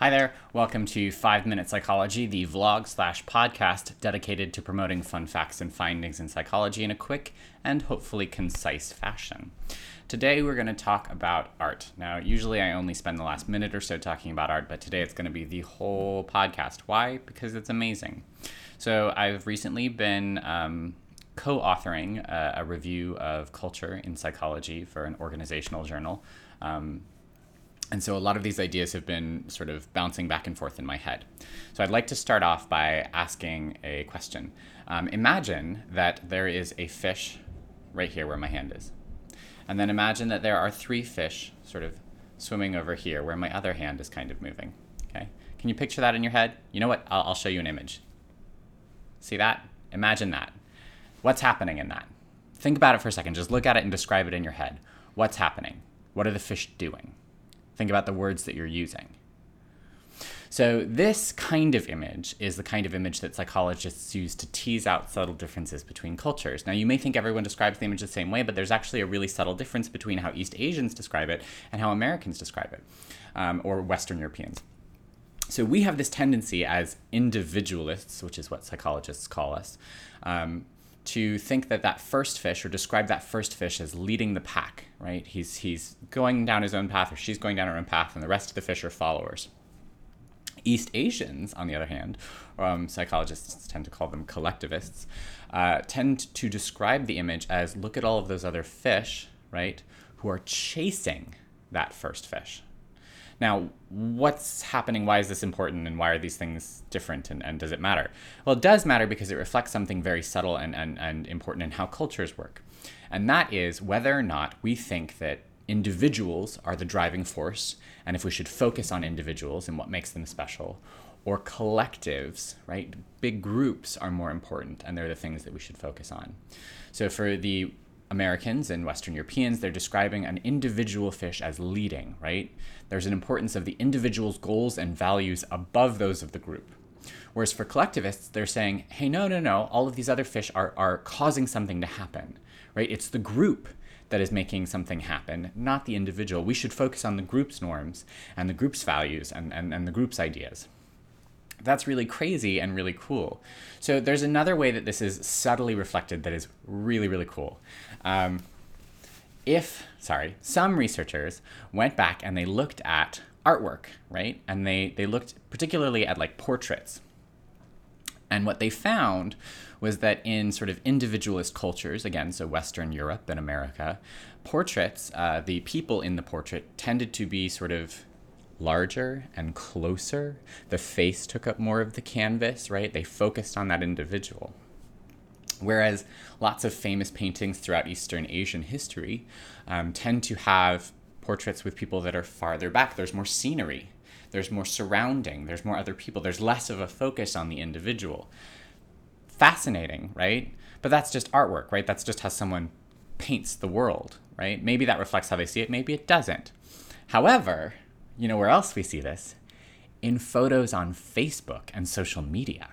Hi there. Welcome to 5 Minute Psychology, the vlog slash podcast dedicated to promoting fun facts and findings in psychology in a quick and hopefully concise fashion. Today we're going to talk about art. Now, usually I only spend the last minute or so talking about art, but today it's going to be the whole podcast. Why? Because it's amazing. So, I've recently been um, co authoring a, a, review of culture in psychology for an organizational journal. Um, and so a lot of these ideas have been sort of bouncing back and forth in my head. So I'd like to start off by asking a question. Um, imagine that there is a fish right here where my hand is. And then imagine that there are three fish sort of swimming over here where my other hand is kind of moving. Okay? Can you picture that in your head? You know what? I'll, I'll show you an image. See that? Imagine that. What's happening in that? Think about it for a second. Just look at it and describe it in your head. What's happening? What are the fish doing? Think about the words that you're using. So, this kind of image is the kind of image that psychologists use to tease out subtle differences between cultures. Now, you may think everyone describes the image the same way, but there's actually a really subtle difference between how East Asians describe it and how Americans describe it, um, or Western Europeans. So, we have this tendency as individualists, which is what psychologists call us, um, to think that that first fish or describe that first fish as leading the pack, right? He's, he's going down his own path or she's going down her own path, and the rest of the fish are followers. East Asians, on the other hand, um, psychologists tend to call them collectivists, uh, tend to describe the image as look at all of those other fish, right, who are chasing that first fish, now, what's happening? Why is this important? And why are these things different? And, and does it matter? Well, it does matter because it reflects something very subtle and, and, and important in how cultures work. And that is whether or not we think that individuals are the driving force and if we should focus on individuals and what makes them special or collectives, right? Big groups are more important and they're the things that we should focus on. So for the Americans and Western Europeans, they're describing an individual fish as leading, right? There's an importance of the individual's goals and values above those of the group. Whereas for collectivists, they're saying, hey, no, no, no, all of these other fish are, are causing something to happen, right? It's the group that is making something happen, not the individual. We should focus on the group's norms and the group's values and, and, and the group's ideas. That's really crazy and really cool. So there's another way that this is subtly reflected that is really, really cool. Um, if, sorry, some researchers went back and they looked at artwork, right? And they, they looked particularly at like portraits. And what they found was that in sort of individualist cultures, again, so Western Europe and America, portraits, uh, the people in the portrait tended to be sort of larger and closer. The face took up more of the canvas, right? They focused on that individual. Whereas lots of famous paintings throughout Eastern Asian history um, tend to have portraits with people that are farther back. There's more scenery, there's more surrounding, there's more other people, there's less of a focus on the individual. Fascinating, right? But that's just artwork, right? That's just how someone paints the world, right? Maybe that reflects how they see it, maybe it doesn't. However, you know where else we see this? In photos on Facebook and social media.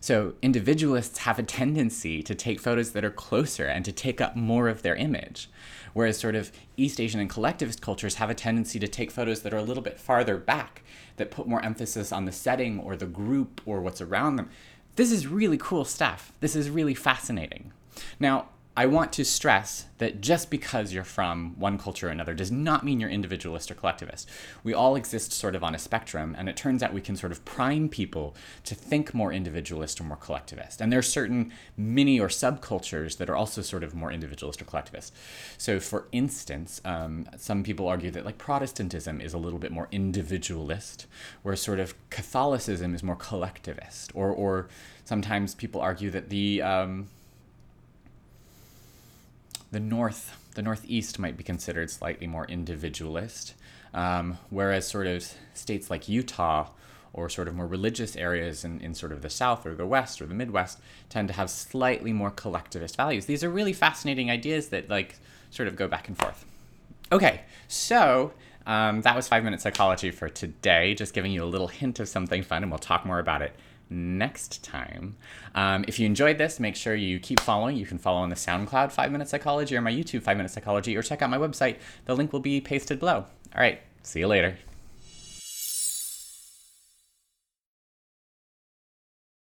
So individualists have a tendency to take photos that are closer and to take up more of their image. Whereas sort of East Asian and collectivist cultures have a tendency to take photos that are a little bit farther back, that put more emphasis on the setting or the group or what's around them. This is really cool stuff. This is really fascinating. Now, I want to stress that just because you're from one culture or another does not mean you're individualist or collectivist. We all exist sort of on a spectrum, and it turns out we can sort of prime people to think more individualist or more collectivist. And there are certain mini or subcultures that are also sort of more individualist or collectivist. So, for instance, um, some people argue that like Protestantism is a little bit more individualist, whereas sort of Catholicism is more collectivist. Or, or sometimes people argue that the um, the north, the northeast might be considered slightly more individualist, um, whereas sort of states like Utah or sort of more religious areas in, in sort of the south or the west or the midwest tend to have slightly more collectivist values. These are really fascinating ideas that like sort of go back and forth. Okay, so um, that was five minute psychology for today, just giving you a little hint of something fun, and we'll talk more about it next time. Um, if you enjoyed this, make sure you keep following. You can follow on the SoundCloud 5 Minute Psychology or my YouTube 5 Minute Psychology or check out my website. The link will be pasted below. All right, see you later.